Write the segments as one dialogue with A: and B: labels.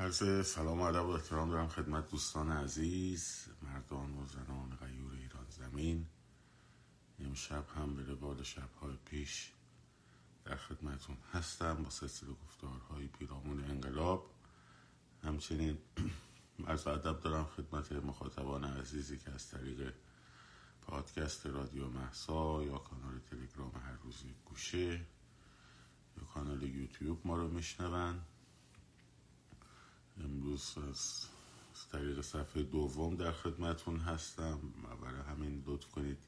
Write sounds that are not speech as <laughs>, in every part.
A: عرض سلام و ادب و احترام دارم خدمت دوستان عزیز مردان و زنان غیور ایران زمین. امشب هم به روال شبهای پیش در خدمتون هستم با سلسله گفتارهای پیرامون انقلاب. همچنین <clears throat> از ادب دارم خدمت مخاطبان عزیزی که از طریق پادکست رادیو محسا یا کانال تلگرام هر روزی گوشه یا کانال یوتیوب ما رو میشنون. امروز از طریق صفحه دوم در خدمتون هستم. برای همین لطف کنید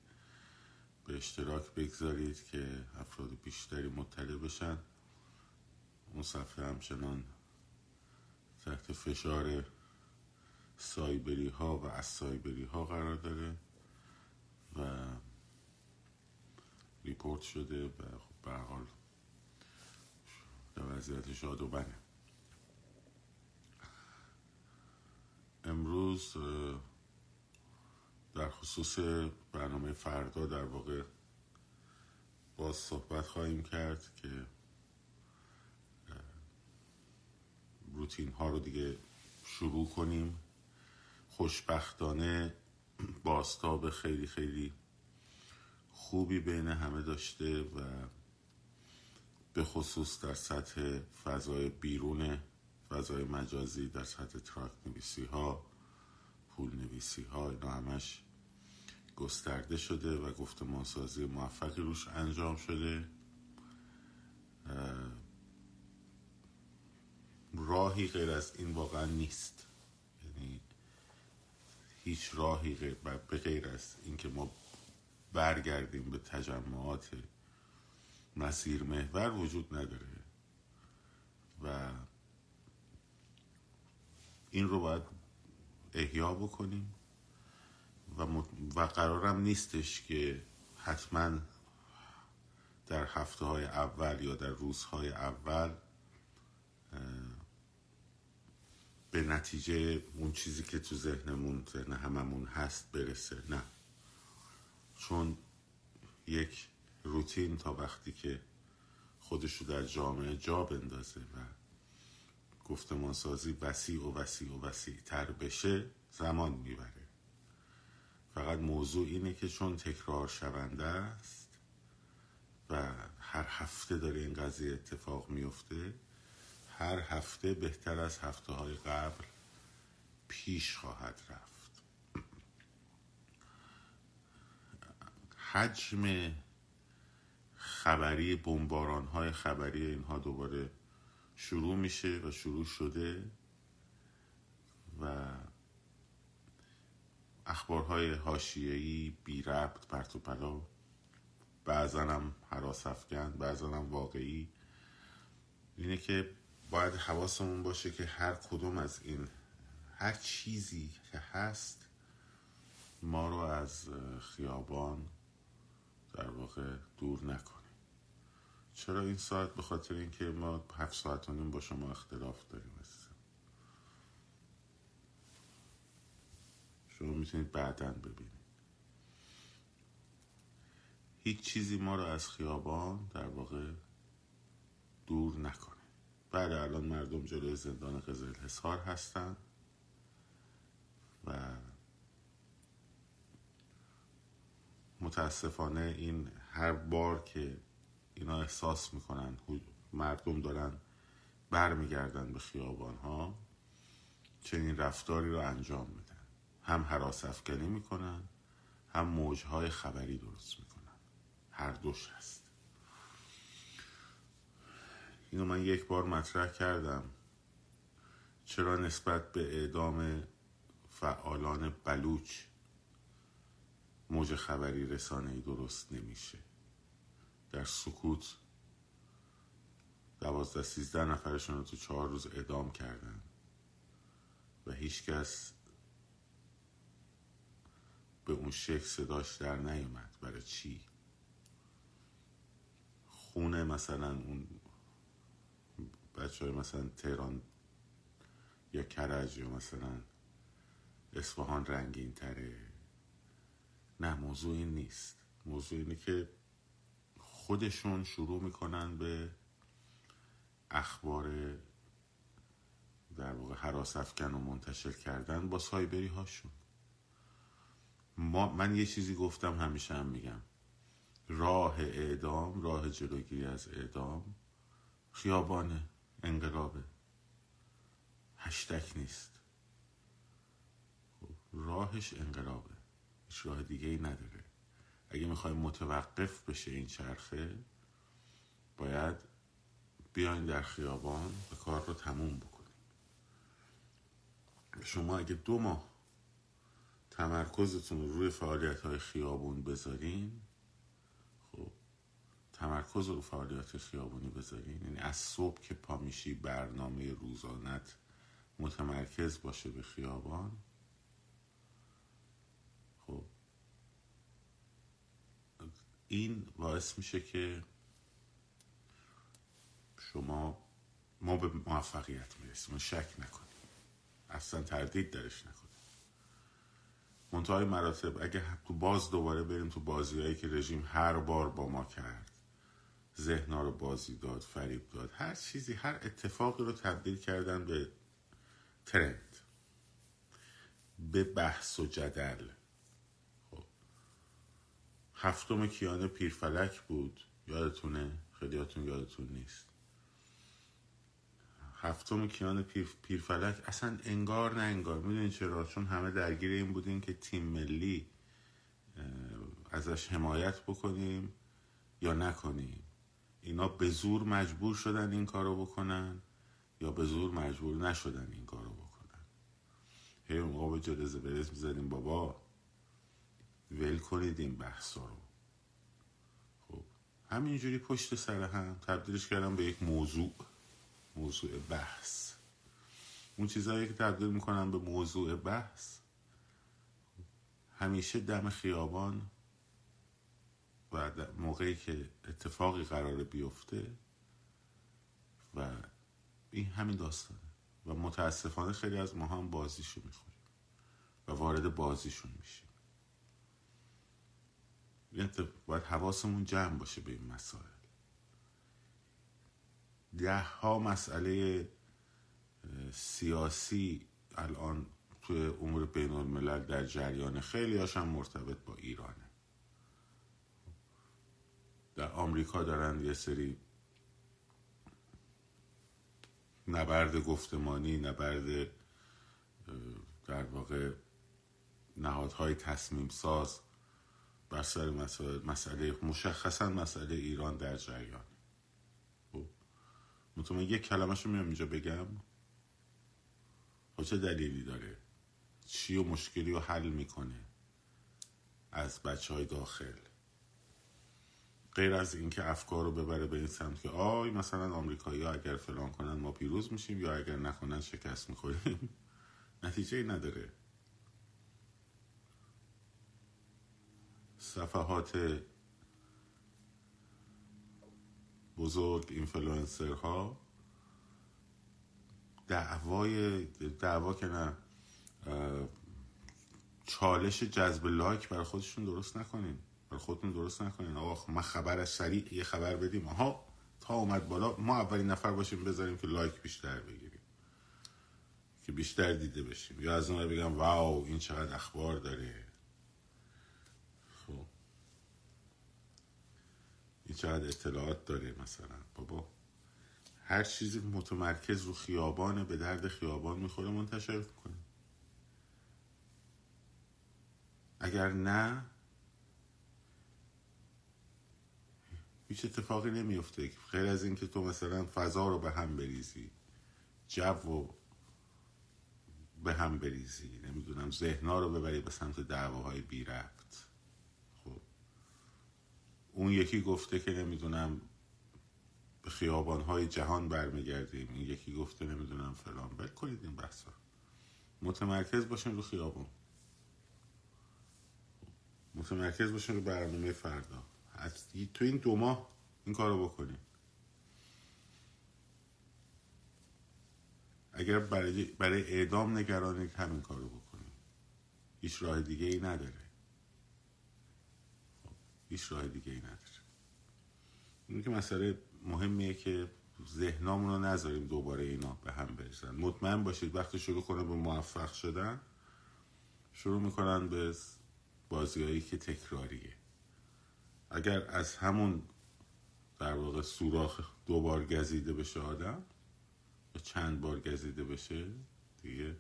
A: به اشتراک بگذارید که افراد بیشتری مطلع بشن. اون صفحه همچنان تحت فشار سایبری ها و از سایبری ها قرار داره و ریپورت شده و خب به حال در وضعیت شاد و بنه امروز در خصوص برنامه فردا در واقع باز صحبت خواهیم کرد که روتین ها رو دیگه شروع کنیم. خوشبختانه باستاب خیلی خیلی خوبی بین همه داشته و به خصوص در سطح فضای بیرون فضای مجازی در سطح تراک نویسی ها پول نویسی ها اینا همش گسترده شده و گفتمان سازی موفقی روش انجام شده. راهی غیر از این واقعا نیست. یعنی هیچ راهی غیر به غیر از اینکه ما برگردیم به تجمعات مسیر محور وجود نداره. و این رو باید احیا بکنیم و, و قرارم نیستش که حتما در هفته های اول یا در روزهای اول به نتیجه اون چیزی که تو ذهنمون ذهن هممون هست برسه. نه. چون یک روتین تا وقتی که خودش رو در جامعه جا بندازه و گفتمان سازی وسیع و وسیع و وسیع تر بشه زمان می‌بره. فقط موضوع اینه که چون تکرار شونده است و هر هفته داره این قضیه اتفاق میفته هر هفته بهتر از هفته های قبل پیش خواهد رفت. حجم خبری بمباران های خبری اینها دوباره شروع میشه و شروع شده و اخبارهای حاشیه‌ای بی ربط پرت و پلا بعضا هم حراس بعضا هم واقعی اینه که باید حواسمون باشه که هر کدوم از این هر چیزی که هست ما رو از خیابان در واقع دور نکنه چرا این ساعت به خاطر اینکه ما هفت ساعت و نیم با شما اختلاف داریم شما می‌تونید بعدا ببینید. هیچ چیزی ما رو از خیابان در واقع دور نکنه. بعد الان مردم جلوی زندان قزل حسار هستن و متاسفانه این هر بار که اینا احساس می‌کنن مردم دارن برمیگردن به خیابان ها چنین رفتاری رو انجام میدن. هم حراس افکنی می‌کنن هم موجهای خبری درست می‌کنن. هر دوش هست. اینو من یک بار مطرح کردم. چرا نسبت به اعدام فعالان بلوچ موج خبری رسانه درست نمیشه؟ در سکوت دوازده سیزده نفرشون رو تو چهار روز اعدام کردن. و هیچکس به اون شکل صداش در نیومد. برای چی؟ خونه مثلا اون بچه های مثلا تهران یا کرج یا مثلا اصفهان رنگین تره نه موضوع این نیست. موضوع اینه که خودشون شروع می‌کنن به اخبار در واقع واقع حراس افکن و منتشر کردن با سایبری هاشون ما من یه چیزی گفتم همیشه هم میگم. راه اعدام راه جلوگیری از اعدام خیابانه انقلابه. هشتک نیست. خب، راهش انقلابه. هیچ راه دیگه ای نداره. اگه می‌خوای متوقف بشه این چرخه باید بیاین در خیابان به کار رو تموم بکنیم شما اگه دو ماه تمرکزتون رو روی فعالیت های خیابون بذارین خب تمرکز رو فعالیت خیابونی بذارین. یعنی از صبح که پا میشی برنامه روزانت متمرکز باشه به خیابان خب این باعث میشه که شما ما به موفقیت می‌رسیم. شک نکنیم. اصلا تردید درش نکنیم. منتهای مراتب اگه تو باز دوباره بریم تو بازیهایی که رژیم هر بار با ما کرد ذهنها رو بازی داد فریب داد هر چیزی هر اتفاقی رو تبدیل کردن به ترند به بحث و جدل. هفتم کیان پیرفلک بود. یادتونه؟ خیلیاتون یادتون نیست. هفتم کیان پیر، پیرفلک اصلا انگار نه انگار. می‌دونین چرا؟ چون همه درگیر این بودین که تیم ملی ازش حمایت بکنیم یا نکنیم. اینا به زور مجبور شدن این کارو بکنن یا به زور مجبور نشدن این کارو بکنن. هی اون به جلزه برز می‌زدیم بابا. ول کنید این بحثا رو. خب همینجوری پشت سر هم تبدیلش کردم به یک موضوع موضوع بحث. اون چیزهایی که تبدیل می‌کنن به موضوع بحث همیشه دم خیابان و موقعی که اتفاقی قرار بیفته و این همین داستانه. و متاسفانه خیلی از ما هم بازیشو می‌خوریم و وارد بازیشون میشیم. باید حواسمون جمع باشه به این مسائل. ده ها مسئله سیاسی الان توی امور بین الملل در جریان خیلی هاشم مرتبط با ایرانه. در آمریکا دارن یه سری نبرد گفتمانی نبرد در واقع نهادهای تصمیم ساز بر سر مسئله, مسئله مشخصا مسئله ایران در جریان. مطمئن یک کلمه میام اینجا بگم. خب چه دلیلی داره؟ چی و مشکلی رو حل می‌کنه از بچه های داخل؟ غیر از اینکه افکار رو ببره به این سمت که آی مثلا آمریکایی ها اگر فلان کنن ما پیروز میشیم یا اگر نکنن شکست می‌خوریم. <laughs> نتیجه ای نداره. صفحات بزرگ اینفلوئنسر ها دعوای دعوا که نه چالش جذب لایک برای خودشون درست نکنین. برای خودتون درست نکنین. آقا ما خبر از سریع یه خبر بدیم. آها تا اومد بالا ما اولین نفر باشیم بذاریم که لایک بیشتر بگیریم. که بیشتر دیده بشیم. یا از اون بگم واو این چقدر اخبار داره خب این چقدر اطلاعات داره مثلا. بابا هر چیزی متمرکز رو خیابانه به درد خیابان می‌خوره منتشر کنه اگر نه هیچ اتفاقی نمیفته غیر از اینکه تو مثلا فضا رو به هم بریزی جو رو به هم بریزی. نمی‌دونم ذهنا رو ببری به سمت دعواهای بی اون یکی گفته که نمی‌دونم به خیابانهای جهان برمیگردیم این یکی گفته نمی‌دونم فلان. بل کنید این بحثا. متمرکز باشیم رو خیابان متمرکز باشیم رو برنامه فردا. تو این دو ماه این کارو بکنیم اگر برای, برای اعدام نگرانید همین کارو بکنیم هیچ راه دیگه ای نداره. هیچ راه دیگه ای نداره. این که مسئله مهمیه که ذهنامون رو نذاریم دوباره اینا به هم بریزن مطمئن باشید وقتی شروع کنه به موفق شدن شروع می‌کنن به بازیهایی که تکراریه. اگر از همون در واقع سوراخ دو بار گزیده بشه آدم یا چند بار گزیده بشه دیگه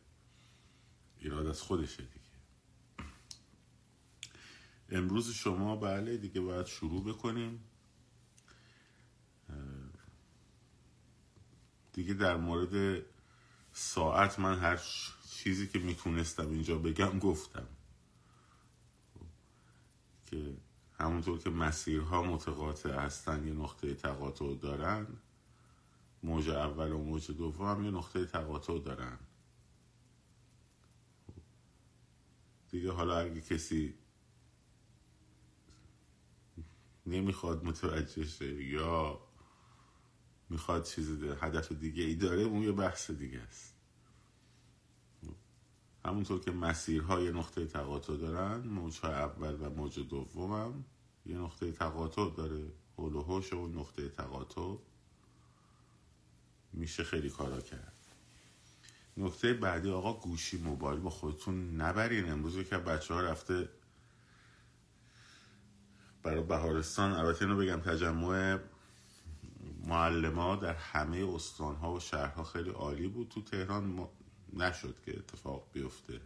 A: ایراد از خودشه دیگه. امروز شما بله دیگه باید شروع بکنیم. دیگه در مورد ساعت من هر چیزی که می‌تونستم اینجا بگم گفتم. که همونطور که مسیرها متقاطع هستن یه نقطه تقاطع دارن. موج اول و موج دوم هم یه نقطه تقاطع دارن. دیگه حالا اگه کسی نمی‌خواد متوجه شه. یا می‌خواد چیز هدف دیگه ای داره اون یه بحث دیگه است. همونطور که مسیرهای نقطه تقاطع دارن موجهای اول و موج دوم هم یه نقطه تقاطع داره. هول و هوش و نقطه تقاطع میشه خیلی کارا کرد. نکته بعدی آقا گوشی موبایل با خودتون نبرین. امروز که بچه ها رفته برای بهارستان البته اینو بگم تجمع معلم در همه استان ها و شهرها خیلی عالی بود. تو تهران نشد که اتفاق بیفته.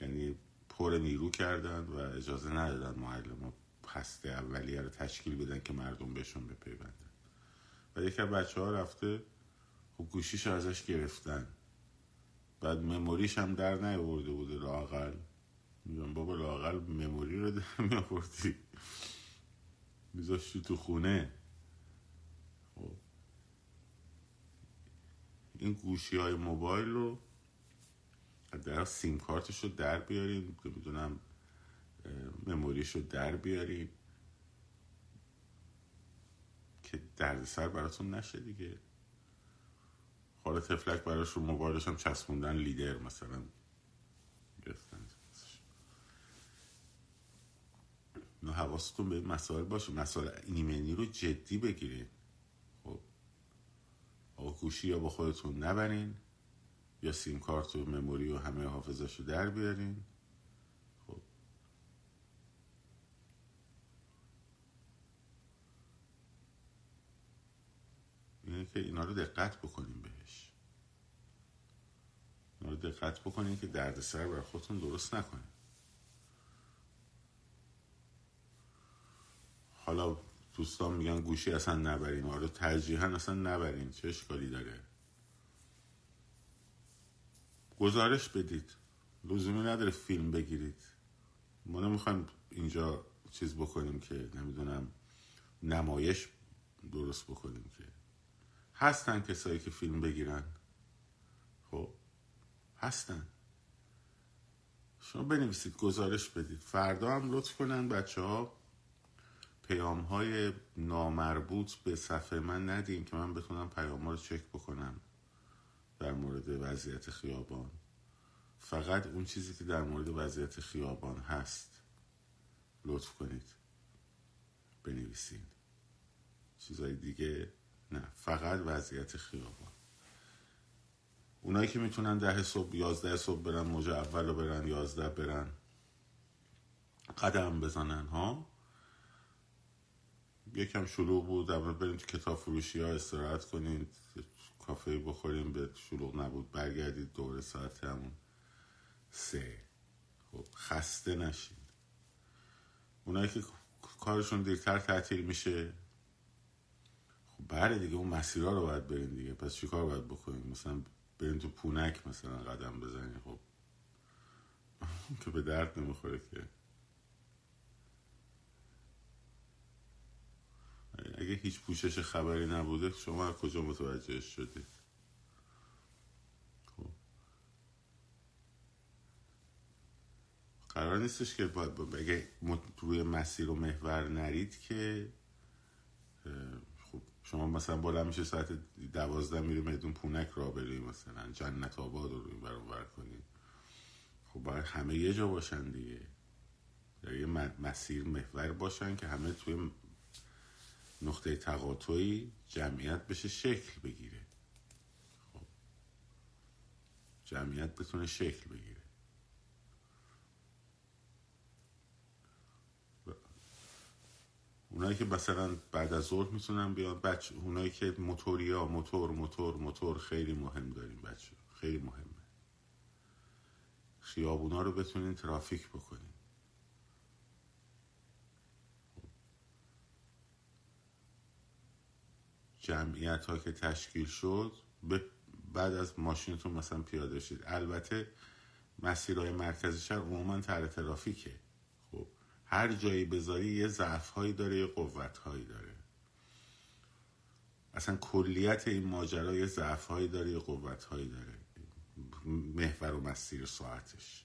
A: یعنی پر نیرو کردن و اجازه ندادن معلم ها پسته اولیه رو تشکیل بدن که مردم بهشون بپیوندن. و یکی از بچه ها رفته خب گوشیش ازش گرفتن. بعد مموریش هم در نیاورده بوده لاقل میگم بابا لاقل مموری رو میآوردی. میذاشتی تو خونه. خب. این گوشی های موبایل رو در سیم کارتش رو در بیاریم که می‌دونم مموریش رو در بیاریم که دردسر براتون نشه دیگه. حالا تفلک براش رو موبایلش هم چسبوندن لیدر مثلا گرفتن نه حواستون به مسائل باشه. مسائل ایمنی رو جدی بگیرید. خب. آقا گوشی یا با خودتون نبرین. یا سیم کارت و مموری و همه حافظش رو در بیارین. خب. اینه که اینا رو دقت بکنیم بهش. اینا رو دقت بکنین که دردسر بر خودتون درست نکنین حالا دوستان میگن گوشی اصلا نبرین. آره ترجیحا اصلا نبرین. چه اشکالی داره؟ گزارش بدید. لزومی نداره فیلم بگیرید. ما نمی‌خوایم اینجا چیز بکنیم که نمی‌دونم نمایش درست بکنیم که. هستن کسایی که فیلم بگیرن. خب هستن. شما بنویسید گزارش بدید. فردا هم لطف کنن بچه ها پیام های نامربوط به صفحه من ندین که من بتونم پیام ها رو چک بکنم در مورد وضعیت خیابان. فقط اون چیزی که در مورد وضعیت خیابان هست. لطف کنید. بنویسین. چیزهای دیگه نه. فقط وضعیت خیابان. اونایی که می‌تونن ده صبح یازده صبح برن موج اول رو برن یازده برن قدم بزنن ها؟ یکم شلوغ بود. اول بریم کتاب فروشی ها استراحت کنیم کافه بخوریم. به شلوغ نبود. برگردید دوره ساعت همون سه. خب خسته نشین. اونایی که کارشون دیرتر تعطیل میشه خب بله دیگه اون مسیرها رو باید برین دیگه. پس چی کار باید بکنیم؟ مثلا بریم تو پونک مثلا قدم بزنیم خب <laughs> که به درد نمی‌خوره که. اگه هیچ پوشش خبری نبوده شما از کجا متوجه شدید خب. قرار نیستش که باید اگه روی مسیر و محور نرید که خب شما مثلا بالا میشه ساعت دوازده میری میدون پونک را بریم مثلا جنت آباد رو روی برون کنید خب باید همه یه جا باشن دیگه. یه مسیر محور باشن که همه توی نقطه تقاطعی جمعیت بشه شکل بگیره. خب. جمعیت بتونه شکل بگیره. اونایی که مثلا بعد از ظهر می‌تونن بیان بچه اونایی که موتوریا موتور موتور موتور خیلی مهم داریم بچه. خیلی مهمه. خیابونا رو بتونین ترافیک بکنین. جمعیت ها که تشکیل شد بعد از ماشینتون مثلا پیاده شید. البته مسیرهای مرکزی شهر عموما تر ترافیکه. خب هر جایی بذاری یه ضعف هایی داره یه قوت هایی داره. اصلا کلیت این ماجرا یه ضعف هایی داره یه قوت هایی داره. محور و مسیر ساعتش.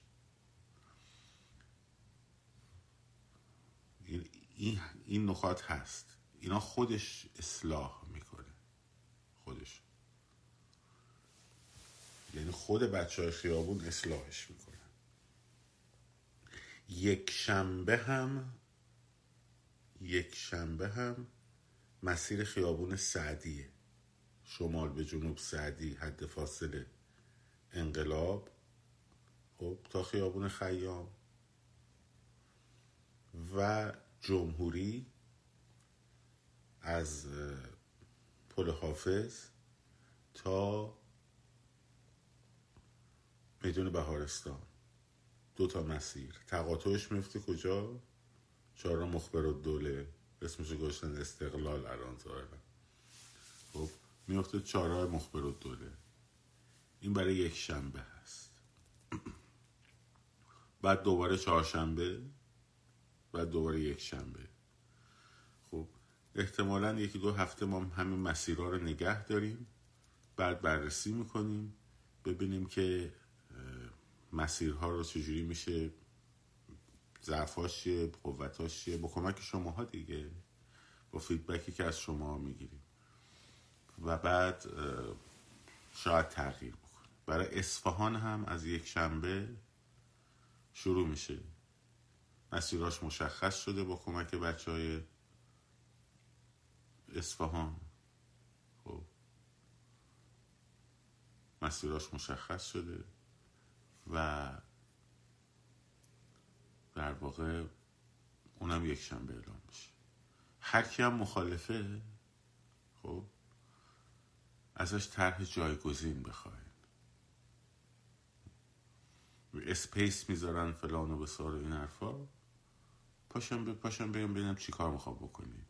A: این, این نکات هست. اینا خودش اصلاح می‌کنه. خودش. یعنی خود بچه های خیابون اصلاحش می‌کنه یک شنبه هم یک شنبه هم مسیر خیابون سعدیه. شمال به جنوب سعدی حد فاصله انقلاب. خب تا خیابون خیام. و جمهوری از پل حافظ تا میدون بهارستان. دو تا مسیر. تقاطعش میفته کجا؟ چهارم مخبر دوله اسمشو گذاشتن استقلال الان ظاهرا. خب میفته چهارراه مخبر دوله این برای یک شنبه هست. <clears throat> بعد دوباره چهارشنبه بعد دوباره یک شنبه. احتمالا یکی دو هفته ما همین مسیرها رو نگه داریم. بعد بررسی می‌کنیم. ببینیم که مسیرها رو چجوری میشه ضعفاش چیه قوتاش چیه. با کمک شماها دیگه. با فیدبکی که از شما می‌گیریم. و بعد شاید تغییر بکنه برای اصفهان هم از یک شنبه شروع میشه. مسیراش مشخص شده با کمک بچه های اصفهان. خب. مسیراش مشخص شده و در واقع اونم یک شنبه اعلام میشه. هر کی هم مخالفه خب ازش طرح جایگزین بخواین اسپیس می‌ذارن فلان و بسار این حرفا. پاشم به پاشم بگم ببینم چی کار می‌خوام بکنین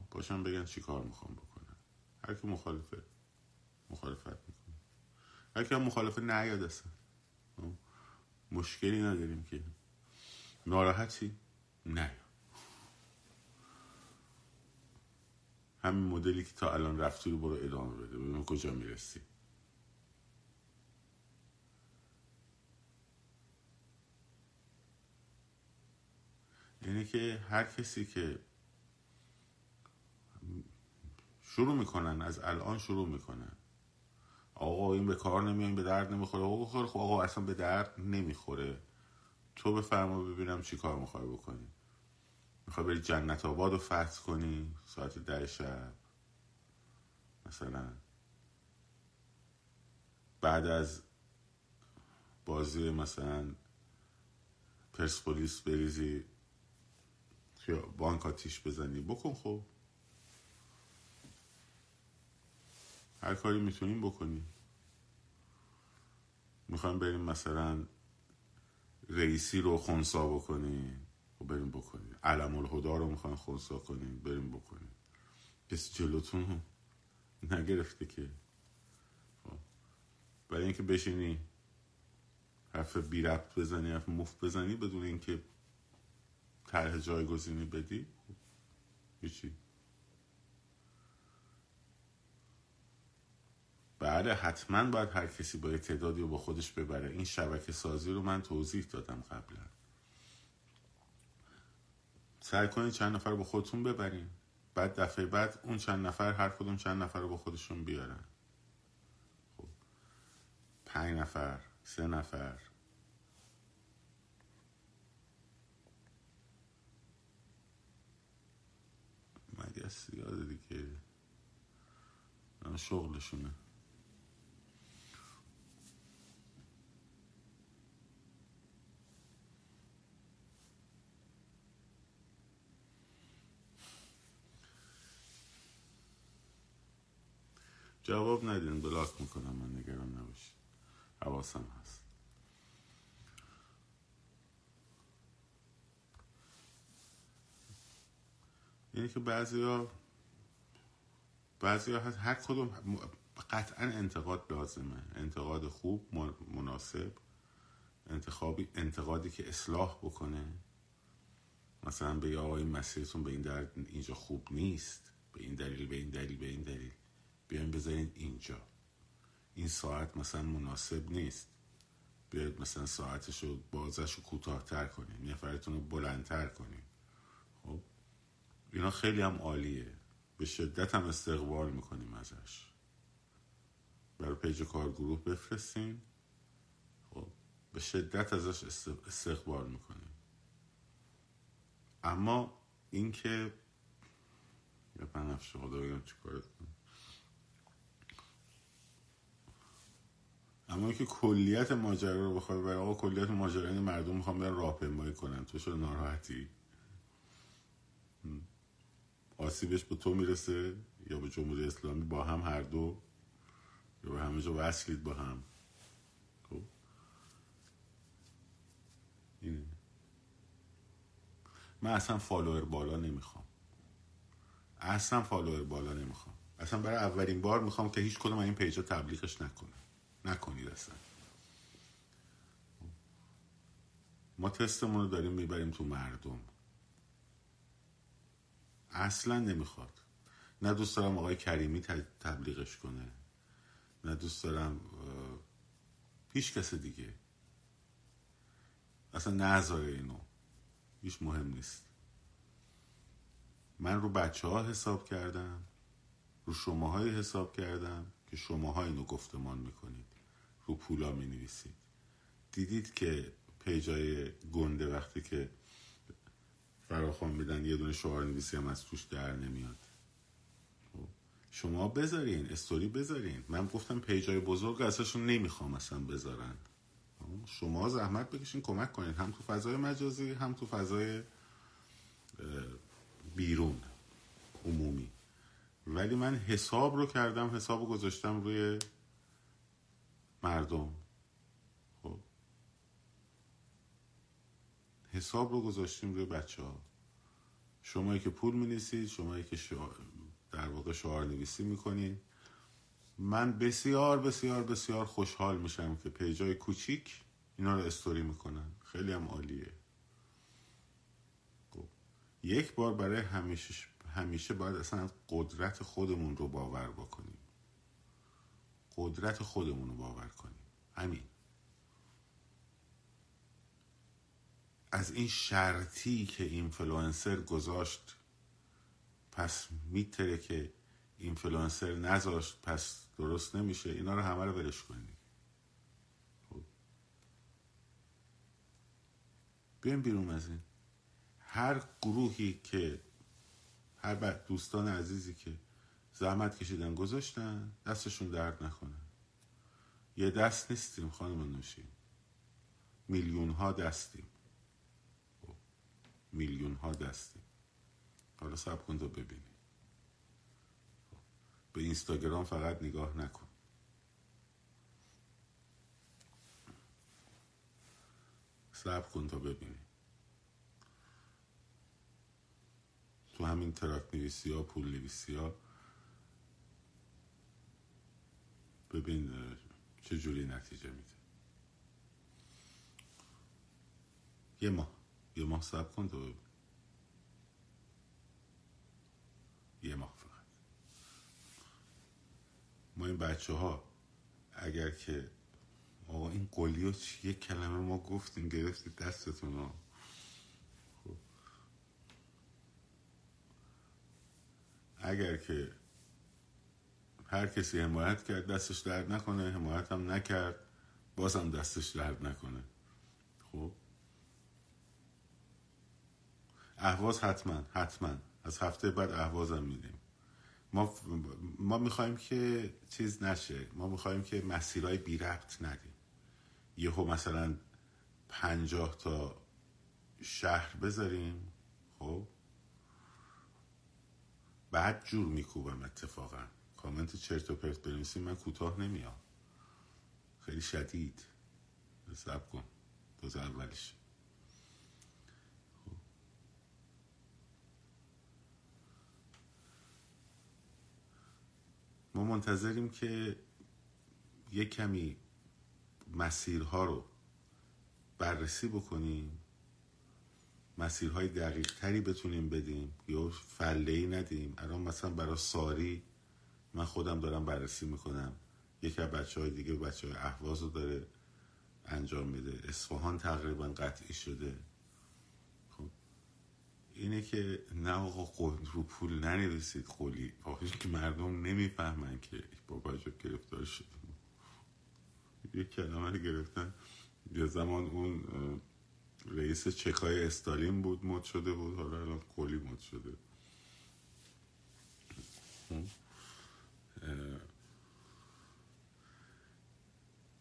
A: پاشم بگن چی کار می‌خوام بکنن هر کی مخالفه مخالفت می‌کنه. هر کی هم مخالفه نیاد اصلا خب، مشکلی نداریم که. ناراحتی نه. همین مدلی که تا الان رفتی رو برو ادامه بده. ببینم کجا می‌رسی. یعنی که هر کسی که شروع می‌کنن از الان شروع می‌کنن. آقا این به کار نمیاد این به درد نمی‌خوره. آقا خب آقا اصلا به درد نمی‌خوره. تو بفرما ببینم چی کار می‌خوای بکنی. می‌خوای بری جنت آباد رو فتح کنی ساعت ده شب. مثلا. بعد از بازی مثلا پرسپولیس بریزی بانک آتیش بزنی. بکن خب. هر کاری می‌تونیم بکنیم. می‌خوایم بریم مثلا رئیسی رو خونسا بکنیم. و خب بریم بکنیم. علم الهدا رو می‌خوایم خونسا کنیم. بریم بکنیم. کسی جلوتون نگرفته که. خب. برای اینکه بشینی حرف بی ربط بزنی حرف مفت بزنی بدون اینکه طرح جایگزینی بدی هیچی. بله حتما باید هر کسی با تعدادی رو با خودش ببره. این شبکه سازی رو من توضیح دادم قبلا. سعی کنید چند نفر با خودتون ببرین. بعد دفعه بعد اون چند نفر هر کدوم چند نفر رو با خودشون بیارن. خب. پنج نفر سه نفر. دیگه زیاده دیگه؟ شغلشونه. جواب ندین بلاک می‌کنم من نگران نباشید. حواسم هست. یعنی که بعضی ها بعضی ها هست هر کدوم قطعا انتقاد لازمه. انتقاد خوب مناسب. انتخابی انتقادی که اصلاح بکنه. مثلا به آقای مسیرتون به این در اینجا خوب نیست. به این دلیل به این دلیل به این دلیل. بیاین بذارین اینجا. این ساعت مثلا مناسب نیست. بیاید مثلا ساعتش رو بازش رو کوتاهتر کنیم. نفرتون رو بلندتر کنیم. خب؟ اینا خیلی هم عالیه. به شدت هم استقبال می‌کنیم ازش. برای پیج کارگروه بفرستین. خب؟ به شدت ازش استقبال می‌کنیم. اما اینکه یا بنفش خدا بگم چی کارت کنیم اما که کلیت ماجرا رو بخواد برای آقا کلیت ماجرا این مردم می‌خوام برن راهپیمایی کنن. تو شده ناراحتی؟ آسیبش به تو می‌رسه یا به جمهوری اسلامی با هم هر دو؟ یا به همه جا وصلید با هم؟ خب؟ اینه. من اصلا follower بالا نمی‌خوام. اصلا follower بالا نمی‌خوام. اصلا برای اولین بار می‌خوام که هیچ کدوم این page ا تبلیغش نکنه. نکنید اصلا. ما تستمون رو داریم می‌بریم تو مردم. اصلا نمی‌خواد. نه دوست دارم آقای کریمی تبلیغش کنه. نه دوست دارم هیچ کس دیگه. اصلا نذاره اینو. هیچ مهم نیست. من رو بچه ها حساب کردم رو شماهای حساب کردم که شماها اینو گفتمان می‌کنید. رو پولا می نویسید دیدید که پیجای گنده وقتی که فراخوان میدن یه دونه شعار نویسی هم از توش در نمیاد. خب، شما بذارین استوری بذارین. من گفتم پیجای بزرگ ازشون نمی‌خوام اصلا بذارن. خب، شما زحمت بکشین کمک کنین. هم تو فضای مجازی هم تو فضای بیرون عمومی. ولی من حساب رو کردم حساب رو گذاشتم روی مردم. خب. حساب رو گذاشتیم روی بچه ها شمایی که پول می نیسید شمایی که در واقع شعار نویسی می‌کنید. من بسیار بسیار بسیار خوشحال میشم که پیجای کوچیک اینا رو استوری می‌کنن. خیلی هم عالیه. خب. یک بار برای همیشه همیشه باید اصلا قدرت خودمون رو باور بکنیم. قدرت خودمون رو باور کنیم. همین. از این شرطی که اینفلوئنسر گذاشت پس میتره که اینفلوئنسر نذاشت پس درست نمیشه. اینا رو همه رو برش کنیم. خب. بیایم بیرون از این. هر گروهی که هر دوستان عزیزی که زحمت کشیدن گذاشتن دستشون درد نکنه. یه دست نیستیم خانم نوشیم میلیون ها دستیم. خب، میلیون ها دستیم. حالا سب کن تو ببینی. خب، به اینستاگرام فقط نگاه نکن. سب کن تا ببینی. تو همین تراک نویسی ها پول نویسی ها ببین چه جوری نتیجه میده. یه ماه یه ماه سب کن تو. یه ماه فقط. ما این بچه ها اگر که آقا این قلی و یه کلمه ما گفتیم گرفتید دستتون ها خب. اگر که هر کسی حمایت کرد دستش درد نکنه حمایت هم نکرد بازم دستش درد نکنه. خب؟ اهواز حتما حتما. از هفته بعد اهوازم میدیم. ما ما می‌خوایم که چیز نشه. ما می‌خوایم که مسیرهای بی ربط ندیم. یهو مثلا پنجاه تا شهر بذاریم. خب؟ بعد جور میکوبم اتفاقا. کامنت چرت و پرت بنویسیم من کوتاه نمیام. خیلی شدید. سب کن. دوز اولش. ما منتظریم که یک کمی مسیرها رو بررسی بکنیم. مسیرهای دقیق تری بتونیم بدیم. یا فله ای ندیم. الان مثلا برای ساری من خودم دارم بررسی می‌کنم. یکی از بچه های دیگه بچه های احواز رو داره انجام میده. اصفهان تقریبا قطعی شده. خب اینه که نه آقا رو پول ننویسید قولی. آخیش که مردم نمی‌فهمن که بابا جب گرفتار شده. یک کلمه رو گرفتن. یه زمان اون رئیس چکای استالین بود مد شده بود. حالا الان کلی مد شده.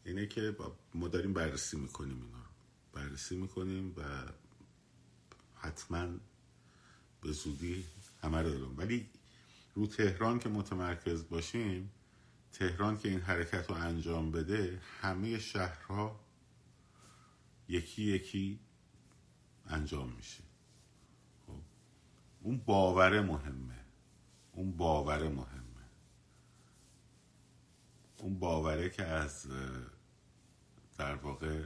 A: اینه که ما داریم بررسی می‌کنیم اینا. بررسی می‌کنیم و حتما به زودی همه رو دارم. ولی رو تهران که متمرکز باشیم تهران که این حرکت رو انجام بده همه شهرها یکی یکی انجام میشه. خب. اون باوره مهمه. اون باوره مهمه. اون باوره که از در واقع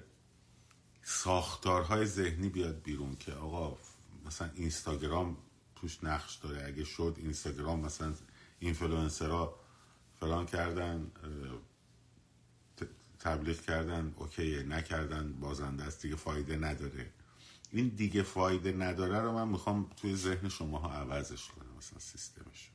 A: ساختارهای ذهنی بیاد بیرون که آقا مثلا اینستاگرام توش نقش داره اگه شد اینستاگرام مثلا اینفلوئنسرها فلان کردن تبلیغ کردن okay نکردن بازنده است دیگه فایده نداره. این دیگه فایده نداره رو من می‌خوام توی ذهن شماها عوضش کنم مثلا سیستمش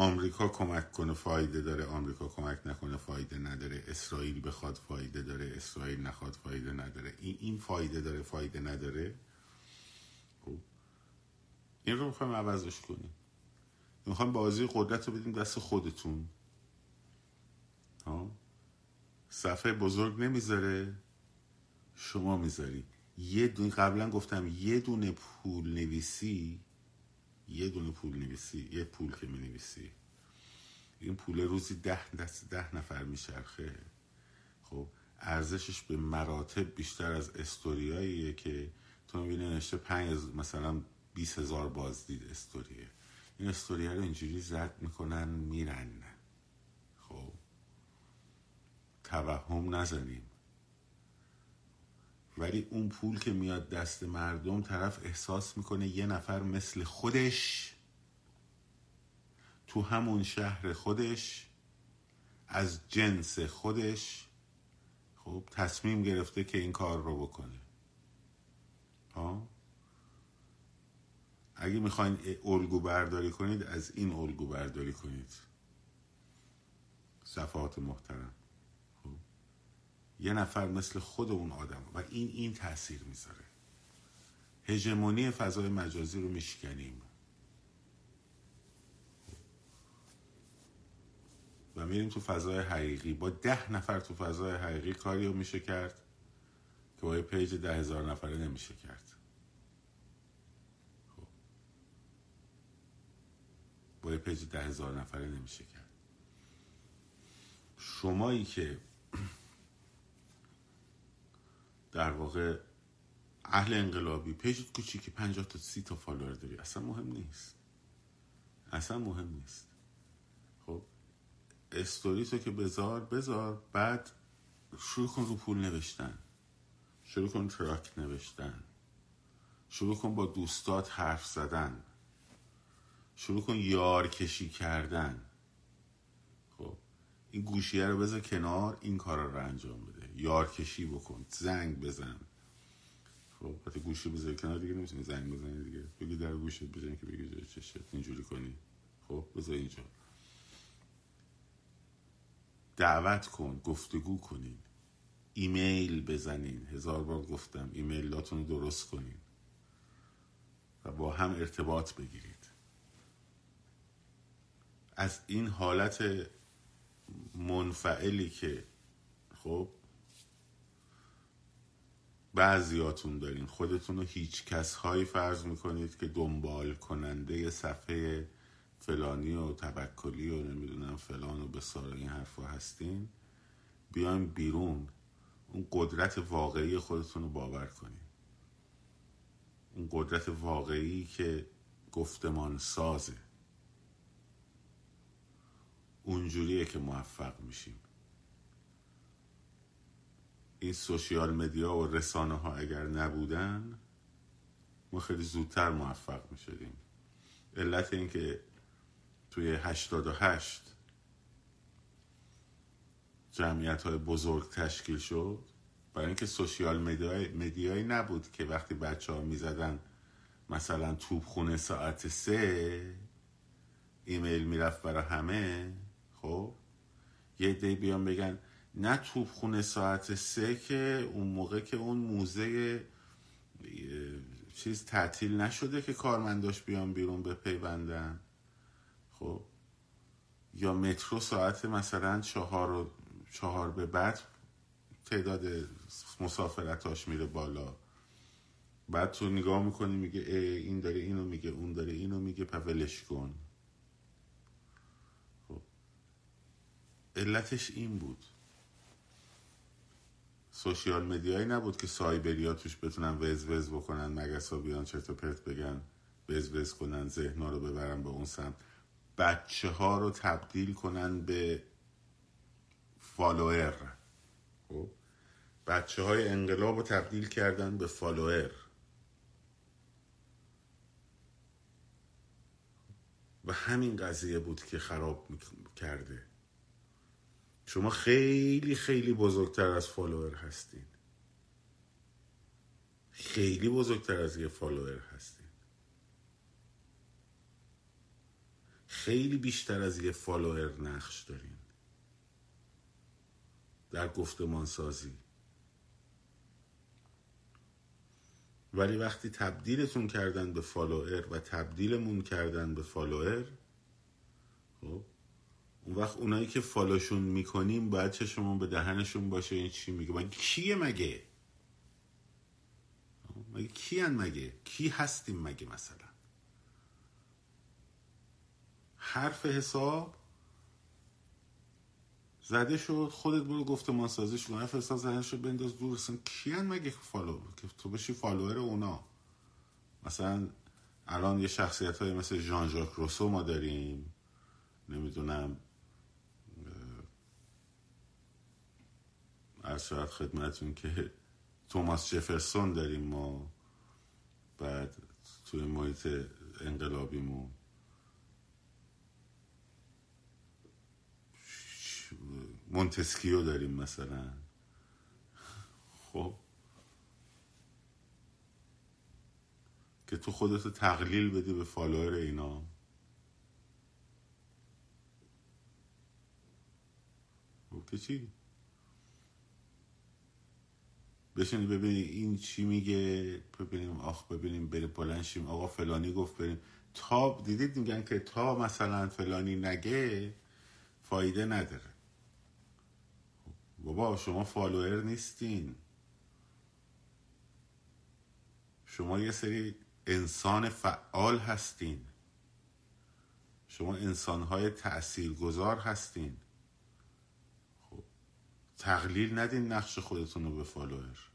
A: آمریکا کمک کنه فایده داره. آمریکا کمک نکنه فایده نداره. اسرائیل بخواد فایده داره. اسرائیل نخواد فایده نداره. این این فایده داره فایده نداره. خب. این رو می‌خوایم عوضش کنیم. می‌خوایم بازی قدرت رو بدیم دست خودتون. ها صفحه بزرگ نمی‌ذاره. شما می‌ذاری یه دونه قبلا گفتم یه دونه پول نویسی یه دونه پول نویسی یه پول که می نویسی این پول روزی ده دست ده نفر میچرخه. خب ارزشش به مراتب بیشتر از استوریاییه که تو می‌بینی نشته پنج مثلا بیس هزار بازدید استوریه. این استوریه رو اینجوری زد می‌کنن میرن خب. توهم نزنیم. ولی اون پول که میاد دست مردم طرف احساس می‌کنه یه نفر مثل خودش تو همون شهر خودش از جنس خودش خب تصمیم گرفته که این کار رو بکنه. ها؟ اگه می‌خواین الگو برداری کنید از این الگو برداری کنید. صفحات محترم. یه نفر مثل خود اون آدم و این این تاثیر می‌ذاره. هژمونی فضای مجازی رو میشکنیم. و میریم تو فضای حقیقی. با ده نفر تو فضای حقیقی کاری رو میشه کرد که با یه page ده هزار نفره نمیشه کرد. خب. با یه page ده هزار نفره نمیشه کرد. شمایی که <clears throat> در واقع اهل انقلابی page ت کوچیکی پنجاه تا سی تا follower داری. اصلا مهم نیست. اصلا مهم نیست. خب استوری تو که بذار بذار. بعد شروع کن رو پول نوشتن. شروع کن تراک نوشتن. شروع کن با دوستات حرف زدن. شروع کن یار کشی کردن. خب این گوشیه رو بذار کنار این کار رو انجام بده. یارکشی بکن زنگ بزن. خب حتی گوشی بذاری کنار دیگه نمی‌تونی زنگ بزنی دیگه. بگی در گوشت بزنی که بگی جای چشت اینجوری کنی. خب بذار اینجا. دعوت کن گفتگو کنین. ایمیل بزنین. هزار بار گفتم ایمیل رو درست کنین. و با هم ارتباط بگیرید. از این حالت منفعلی که خب بعضیاتون دارین. خودتون رو هیچ کس هایی فرض می‌کنید که دنبال کننده صفحه فلانی و تبکلی و نمی‌دونم فلان و بسار این حرفا هستین. بیایم بیرون. اون قدرت واقعی خودتون رو باور کنید اون قدرت واقعی که گفتمان سازه. اونجوریه که موفق میشیم. این سوشیال مدیا و رسانه ها اگر نبودن ما خیلی زودتر موفق می‌شدیم. علت این که توی هشتاد و هشت جمعیت های بزرگ تشکیل شد برای اینکه سوشیال مدیایی نبود که وقتی بچه ها می‌زدن مثلا توبخونه ساعت سه ایمیل می‌رفت برای همه خب؟ یه دی بیان بگن نه توبخونه ساعت سه که اون موقع که اون موزه چیز تعطیل نشده که کارمنداش بیان بیرون بپیوندن. خب یا مترو ساعت مثلا چهار و چهار به بعد تعداد مسافرتاش میره بالا. بعد تو نگاه می‌کنی میگه این داره اینو میگه اون داره اینو میگه پولش کن. خب علتش این بود. social media یی نبود که سایبری ها توش بتونن وز وز بکنن مگس ها بیان چرت و پرت بگن وز وز کنن ذهن رو ببرن به اون سمت. بچه ها رو تبدیل کنن به follower خب؟ بچه های انقلاب رو تبدیل کردن به follower و همین قضیه بود که خراب کرده. شما خیلی خیلی بزرگتر از follower هستین خیلی بزرگتر از یه follower هستین خیلی بیشتر از یه follower نقش دارین. در گفتمان سازی ولی وقتی تبدیلتون کردن به follower و تبدیلمون کردن به follower خب اون وقت اونایی که follow شون می‌کنیم باید چشمون به دهنشون باشه این چی میگه؟ مگه کیه مگه؟ مگه کیان مگه؟ کی هستیم مگه مثلا؟ حرف حساب زده شد خودت برو گفتمان سازی شد حرف حساب زده شد بنداز دور. اصلا کیان مگه follow؟ که تو بشی follower اونا. مثلا الان یه شخصیت های مثل ژان ژاک روسو ما داریم. نمی‌دونم از شاید خدمتون که توماس جفرسون داریم ما. بعد توی محیط انقلابیمون مونتسکیو داریم مثلا. خب. که تو خودتو تقلیل بدی به فالوور اینا. خب که چی؟ بشین ببینیم این چی میگه ببینیم آخ ببینیم بره بلند شیم. آقا فلانی گفت بریم. تا دیدید میگن که تا مثلا فلانی نگه فایده نداره. بابا شما follower نیستین. شما یه سری انسان فعال هستین. شما انسانهای تأثیر گذار هستین. خب تقلیل ندین نقش خودتون رو به follower.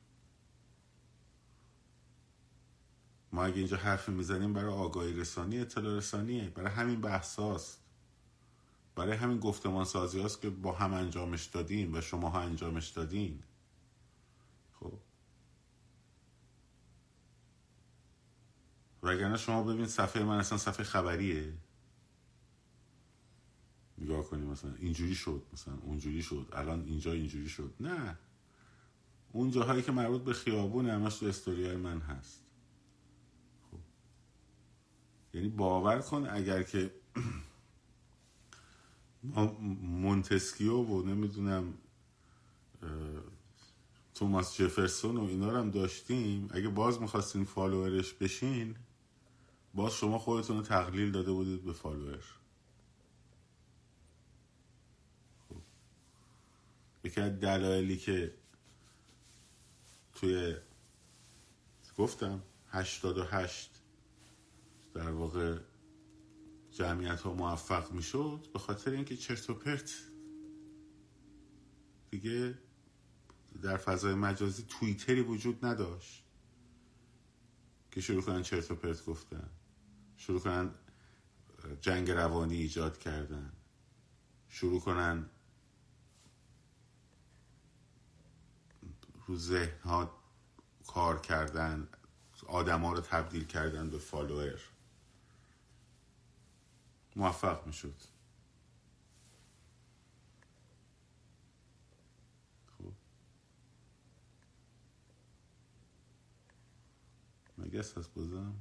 A: ما اگه اینجا حرفی می‌زنیم برای آگاهی رسانی اطلاع رسانیه برای همین بحثاست برای همین گفتمان سازی هاست که با هم انجامش دادیم و شما ها انجامش دادین. خب. وگرنه شما ببین صفحه من اصلا صفحه خبریه. نگاه کنیم مثلا. اینجوری شد مثلا. اونجوری شد. الان اینجا اینجوری شد. نه. اون جاهایی که مربوط به خیابون همش تو استوریای من هست. یعنی باور کن اگر که مونتسکیو و نمی‌دونم توماس جفرسون و اینا رو هم داشتیم اگه باز می‌خواستین follower ش بشین باز شما خودتون رو تقلیل داده بودید به follower خب. یکی از دلایلی که توی گفتم هشتاد و هشت در واقع جمعیت ها موفق می‌شد به خاطر اینکه چرت و پرت دیگه در فضای مجازی توییتری وجود نداشت که شروع کنن چرت و پرت گفتن شروع کنن جنگ روانی ایجاد کردن شروع کنن رو ذهن ها کار کردن آدم ها رو تبدیل کردن به فالوور. موفق می‌شد. خب. مگس هست بازم.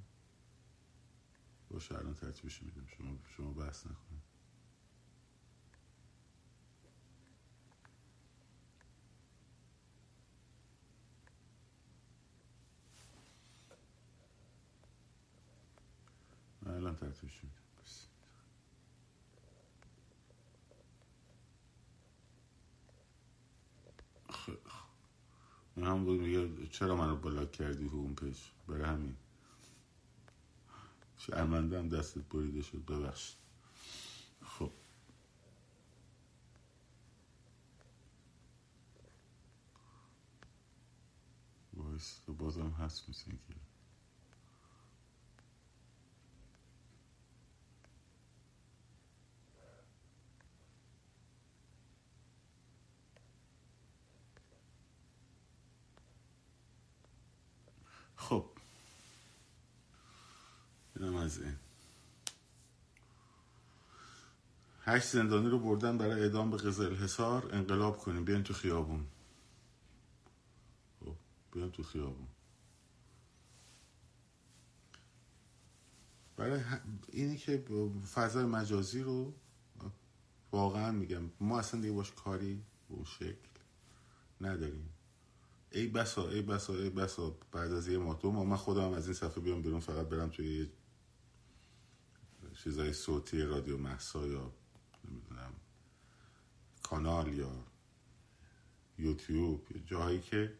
A: باشه الان ترتیبش میدم شما شما بحث نکنید. الان ترتیبش میدم من هم بود میگه چرا منو بلاک کردی تو اون پیج؟ برای همین. شرمنده هم دستت بریده شد ببخشید خب. بازم هست مثل که خب اینم از این هشت زندانی رو بردن برای اعدام به قزل حسار انقلاب کنیم. بیان تو خیابون. خب بیان تو خیابون. برای اینی که فضای مجازی رو واقعا میگم ما اصلا دیگه باش کاری به اون شکل نداریم. ای بسا ای بسا ای بسا بعد از یه ماه دو ماه من خودم از این صفحه بیام بیرون فقط برم توی یه چیزای صوتی رادیو محسا یا کانال یا یوتیوب یا جایی که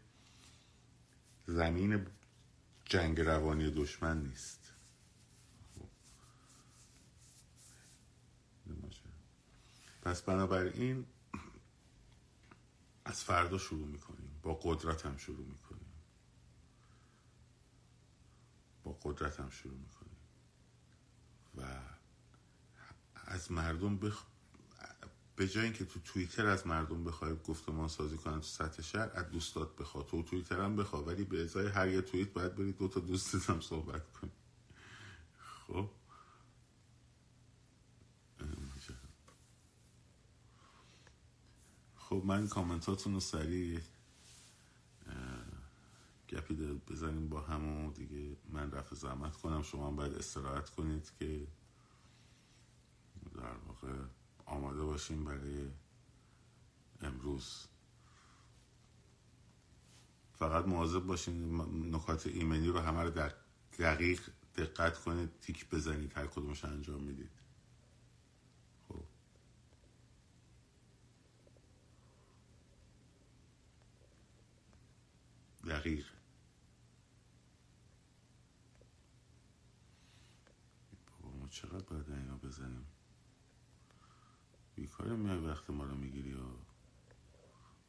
A: زمین جنگ روانی دشمن نیست. پس بنابراین از فردا شروع می‌کنیم. با قدرت هم شروع می‌کنیم. با قدرت هم شروع می‌کنیم. و از مردم بخ... به جای اینکه تو توییتر از مردم بخوای گفتمان سازی کنن تو سطح شهر از دوستات بخوا. تو توییتر هم بخوا ولی به ازای هر یه توییت باید برید دو تا دوستت هم صحبت کنی. خب؟ خب من کامنتاتون رو سریع گپی بزنیم با هم دیگه من رفع زحمت کنم. شما باید استراحت کنید که در واقع آماده باشیم برای امروز. فقط مواظب باشین نکات ایمنی رو همه رو در دقیق دقت کنید تیک بزنید هر کدومش انجام می‌دید. خب. دقیق. چقدر باید اینا بزنیم؟ بیکار میای وقت ما رو می‌گیری یا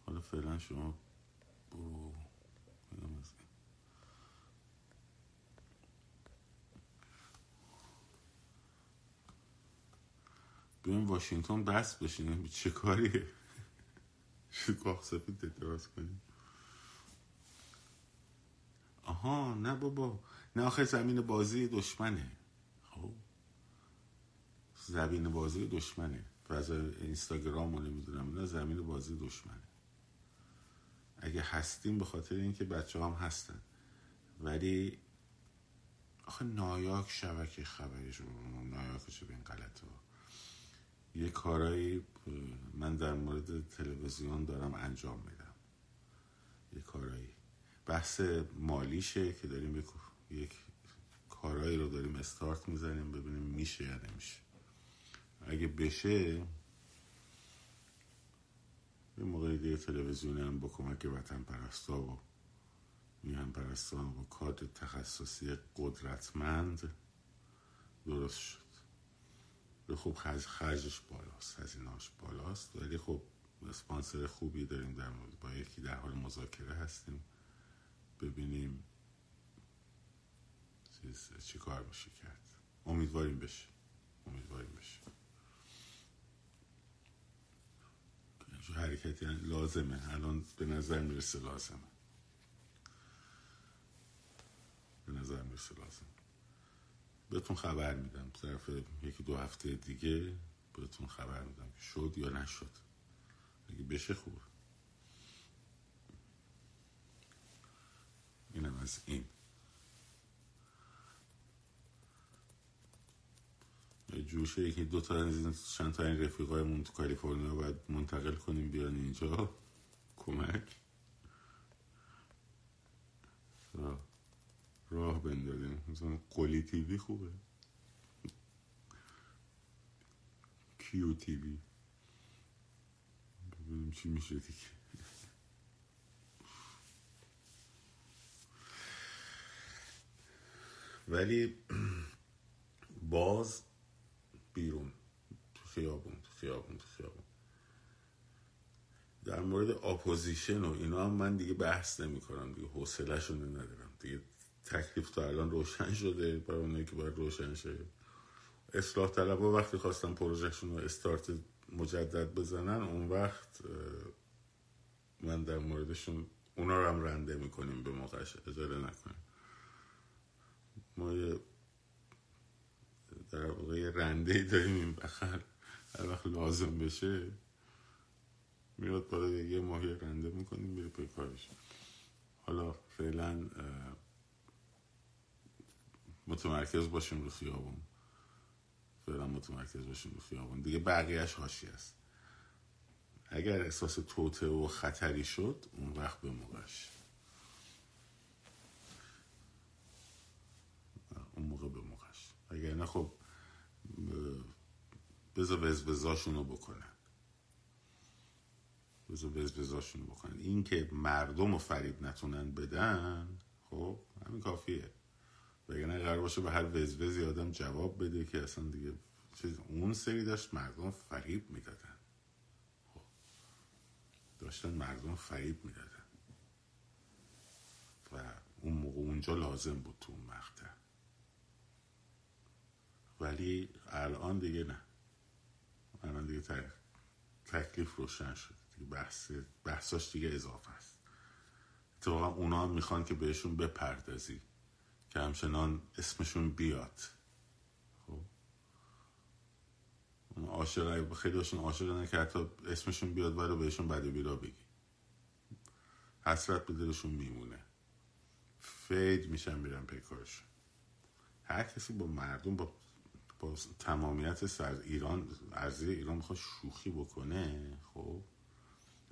A: حالا فعلا شما برو بیایم واشنگتن بس بشینیم. چه کاریه؟ شکاخ سفید دراز کنیم. آها نه بابا. نه آخه زمین بازی دشمنه. خب. زمین بازی دشمنه. فضا اینستاگرام رو نمی‌دونم نه زمین بازی دشمنه. اگه هستیم به خاطر اینکه بچه هم هستن. ولی آخه نایاک شبکه خبری نایاک به این غلط ها. یه کارایی من در مورد تلویزیون دارم انجام میدم. یه کارایی. بحث مالیشه که داریم یک, یک کارهایی رو داریم استارت می‌زنیم ببینیم میشه یا نمیشه. اگه بشه یه موقعی دیگه تلویزیونی هم با کمک وطن پرستا و میهن پرستان و کادر تخصصی قدرتمند درست شد. خب خرج خرجش بالاست هزینهاش بالاست. ولی خب اسپانسر خوبی داریم در مورد. با یکی در حال مذاکره هستیم. ببینیم چیز چی کار میشه کرد. امیدواریم بشه امیدواریم بشه حرکتی لازمه. الان به نظر می‌رسه لازمه. به نظر می‌رسه لازم بهتون خبر میدم. طرف یکی دو هفته دیگه بهتون خبر میدم که شد یا نشد. اگه بشه خوبه اینم از این. جوشه یکی دو تا از این چند تا این رفیقایمون تو کالیفرنیا باید منتقل کنیم بیان اینجا. کمک. راه بندازیم. مثلا قلی تیوی خوبه. کیو تیوی. ببینیم چی میشه دیگه. ولی <clears throat> باز بیرون تو خیابون تو خیابون تو خیابون. در مورد اپوزیشن و اینا هم من دیگه بحث نمی کنم دیگه حوصله ندارم. دیگه تکلیف تا الان روشن شده برای اونایی که باید روشن شه. اصلاح طلب ها وقتی خواستن پروژهشون رو استارت مجدد بزنن اون وقت من در موردشون اونا رو هم رنده می‌کنیم به موقعش. اجاره نکنیم ما یه در واقع رنده داریم این بخر هر وقت لازم بشه میاد بالا یه ماهی رنده می‌کنیم میره پی کارش. حالا فعلا متمرکز باشیم رو خیابون. فعلا متمرکز باشیم رو خیابون. دیگه بقیهش هاشی است. اگر احساس توته و خطری شد اون وقت به موقعش اون موقع به موقعش اگر نه خب بذار وزوزاشون رو بکنن. بذار وزوزاشون رو بکنن. این که مردم رو فریب نتونن بدن خب همین کافیه. وگرنه قرار باشه به هر وزوزی آدم جواب بده که اصلا دیگه چیز اون سری داشت مردم فریب می‌دادن. خب. داشتن مردم فریب می‌دادن. و اون موقع اونجا لازم بود تو اون مقطع. ولی الان دیگه نه. الان دیگه تکلیف روشن شد دیگه بحث بحثاش دیگه اضافه است. اتفاقا اونا هم می‌خوان که بهشون بپردازی. که همچنان اسمشون بیاد. خب؟ عاشق خیلی هاشون عاشق که حتی اسمشون بیاد ولی بهشون بده بیرا بگی. حسرت به دلشون میمونه. فید میشن میرن پیکارشون هر کسی با مردم با, تمامیت سر ایران ارزی ایران می‌خواد شوخی بکنه خب؟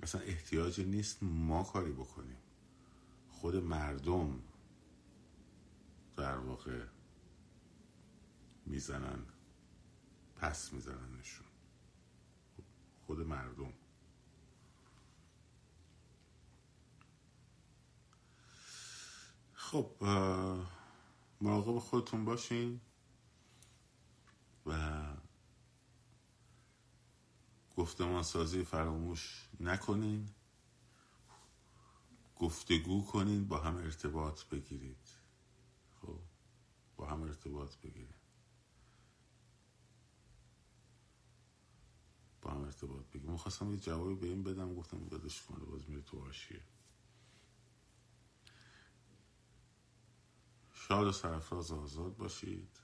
A: اصلا احتیاجی نیست ما کاری بکنیم. خود مردم در واقع می‌زنن پس میزننشون. خود مردم. خب مراقب خودتون باشین. و گفتمان سازی فراموش نکنین. گفتگو کنین با هم ارتباط بگیرید. خب با هم ارتباط بگیریم با هم ارتباط بگیریم من خواستم یه جوابی به این بدم گفتم دادش کنه باز میره تو آشیه شاد و سرفراز آزاد باشید.